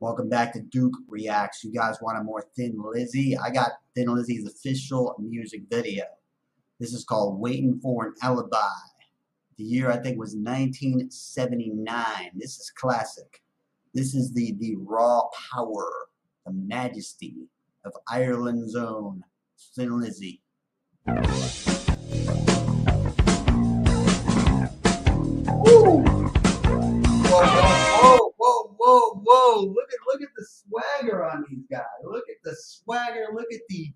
Welcome back to Duke Reacts. You guys want a more Thin Lizzy? I got Thin Lizzy's official music video. This is called Waiting for an Alibi. The year I think was 1979. This is classic. This is the, the raw power, the majesty of Ireland's own Thin Lizzy. Whoa, whoa! Look at look at the swagger on these guys. Look at the swagger. Look at the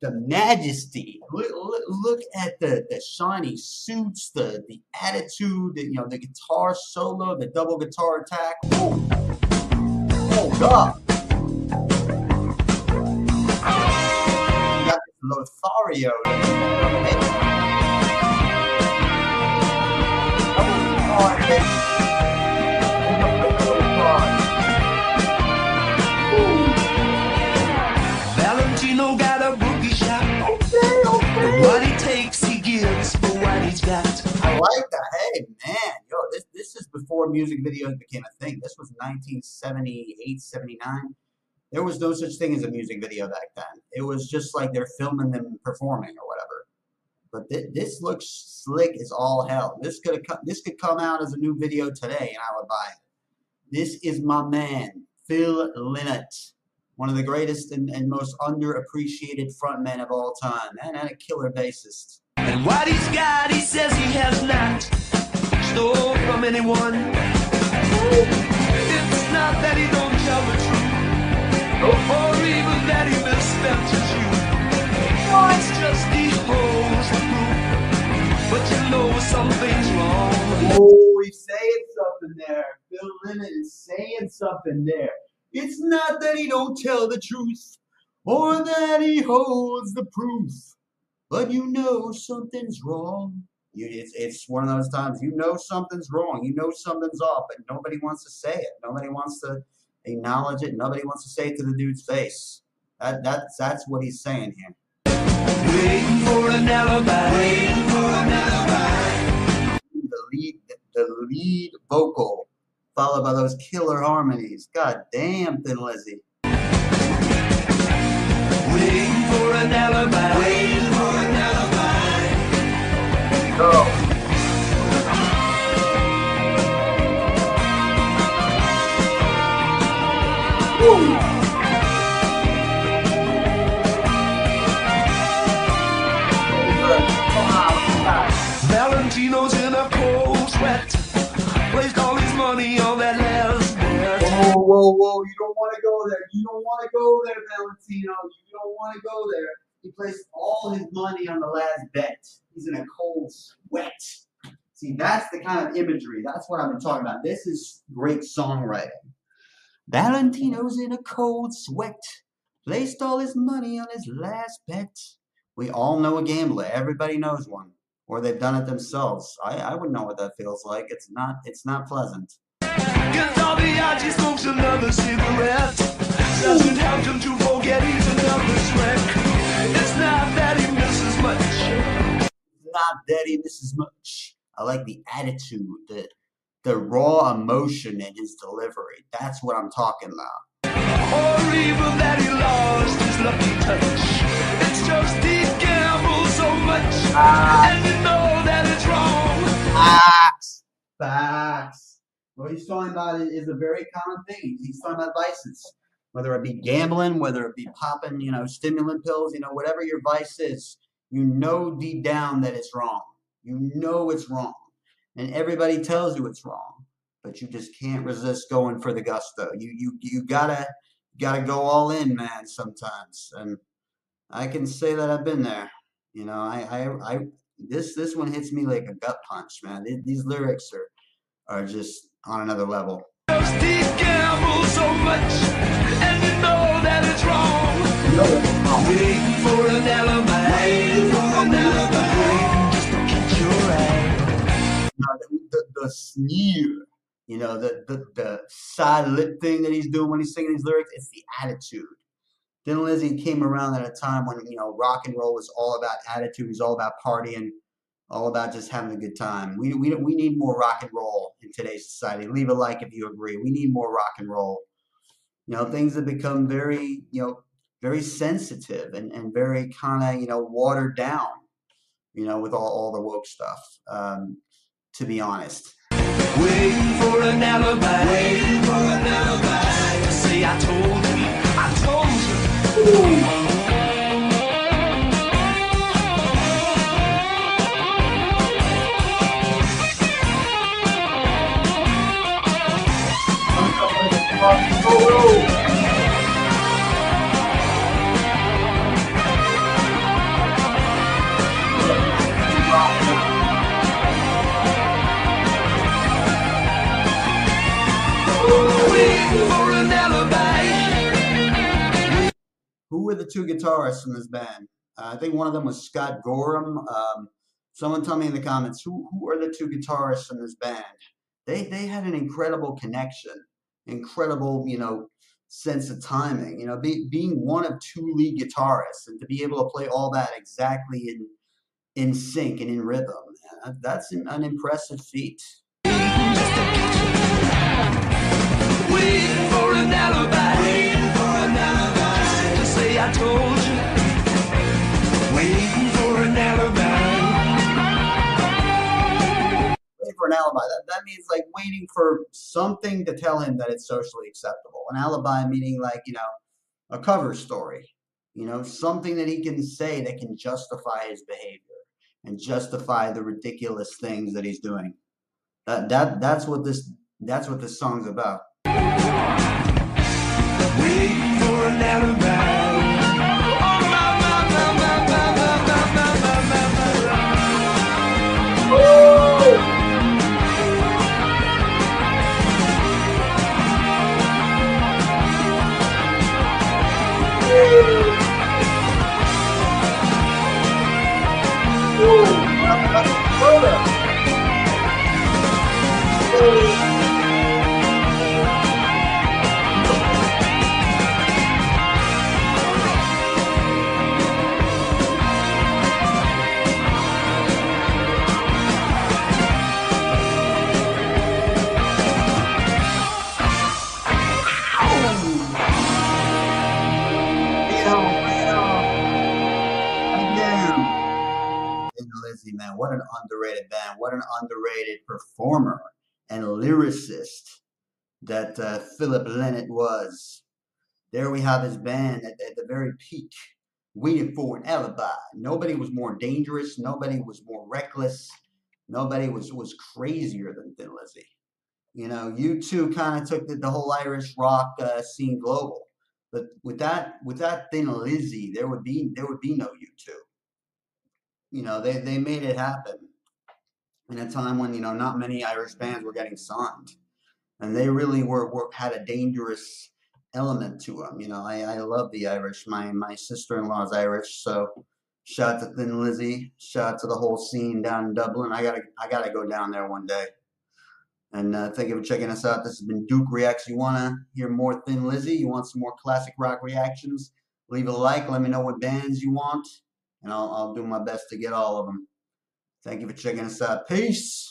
the majesty. Look, look, look at the, the shiny suits, the the attitude, the, you know, the guitar solo, the double guitar attack. Oh God! Got this Lothario. Before music videos became a thing. This was 1978, 79. There was no such thing as a music video back then. It was just like they're filming them performing or whatever. But th this looks slick as all hell. This could this could come out as a new video today, and I would buy it. This is my man, Phil Lynott, one of the greatest and, and most underappreciated frontmen of all time, and, and a killer bassist. And what he's got, he says he has not stole from anyone. It's not that he don't tell the truth, or even that he misspent his youth. It's just he holds the proof, but you know something's wrong. Oh, he's saying something there. Phil Lynott is saying something there. It's not that he don't tell the truth, or that he holds the proof, but you know something's wrong. You, it's, it's one of those times you know something's wrong, you know something's off, but nobody wants to say it. Nobody wants to acknowledge it. Nobody wants to say it to the dude's face. That, that's, that's what he's saying here. Waiting for an alibi. Waiting for an alibi. the lead the lead vocal followed by those killer harmonies. God damn Thin Lizzy. Waiting for an alibi. Waiting Valentino's in a cold sweat. Placed all his money on that last bet. Whoa, whoa, whoa. You don't want to go there. You don't want to go there, Valentino. You don't want to go there. He placed all his money on the last bet. He's in a cold sweat. See, that's the kind of imagery. That's what I've been talking about. This is great songwriting. Valentino's in a cold sweat. Placed all his money on his last bet. We all know a gambler. Everybody knows one. Or they've done it themselves. I, I would know what that feels like. It's not it's not pleasant. Gets all the odds, he smokes another cigarette. Doesn't help him to forget he's another wreck. It's not that he misses much. not that he misses much. I like the attitude, the the raw emotion in his delivery. That's what I'm talking about. Or even that he lost his lucky touch. It's just he gambles so much. Ah. And you know that it's wrong. Facts. Facts. What he's talking about is is a very common thing. He's talking about vices. Whether it be gambling, whether it be popping, you know, stimulant pills, you know, whatever your vice is, you know deep down that it's wrong. You know it's wrong. And everybody tells you it's wrong. But you just can't resist going for the gusto. You you you gotta gotta go all in, man, sometimes. And I can say that I've been there. You know, I I, I this this one hits me like a gut punch, man. Th- These lyrics are are just on another level. Just he gambles so sneer, you know, the, the the side lip thing that he's doing when he's singing these lyrics, it's the attitude. Thin Lizzy came around at a time when you know rock and roll was all about attitude, it was all about partying, all about just having a good time. We we we need more rock and roll in today's society. Leave a like if you agree. We need more rock and roll. You know, things have become very, you know, very sensitive and, and very kind of, you know, watered down, you know, with all, all the woke stuff, um, to be honest. Waiting for an alibi. Waiting for an alibi. Say I told you. I told you. Waiting for an Who were the two guitarists in this band? Uh, I think one of them was Scott Gorham. Um, someone tell me in the comments who who are the two guitarists in this band? They they had an incredible connection, incredible you know sense of timing. You know, be, being one of two lead guitarists and to be able to play all that exactly in in sync and in rhythm, that's an, an impressive feat. Waiting for an alibi. Waiting for an alibi. To say I told you. Waiting for an alibi. waiting for an alibi. That, that means like waiting for something to tell him that it's socially acceptable. An alibi meaning like, you know, a cover story, you know, something that he can say that can justify his behavior and justify the ridiculous things that he's doing. That that that's what this that's what this song's about. Minnesota. Lizzy, man, what an underrated band. What an underrated performer and lyricist that uh, Philip Lynott was. There we have his band at, at the very peak, waiting for an alibi. Nobody was more dangerous. Nobody was more reckless. Nobody was, was crazier than Thin Lizzy. You know, U2 kind of took the, the whole Irish rock uh, scene global. But with that, with that Thin Lizzy, there would be there would be no U2. You know, they they made it happen in a time when you know not many Irish bands were getting signed, and they really were, were had a dangerous element to them. You know, I I love the Irish. My my sister in law is Irish, so shout out to Thin Lizzy. Shout out to the whole scene down in Dublin. I gotta I gotta go down there one day. And uh, thank you for checking us out. This has been Duke Reacts. You want to hear more Thin Lizzy? You want some more classic rock reactions? Leave a like. Let me know what bands you want, and I'll, I'll do my best to get all of them. Thank you for checking us out. Peace.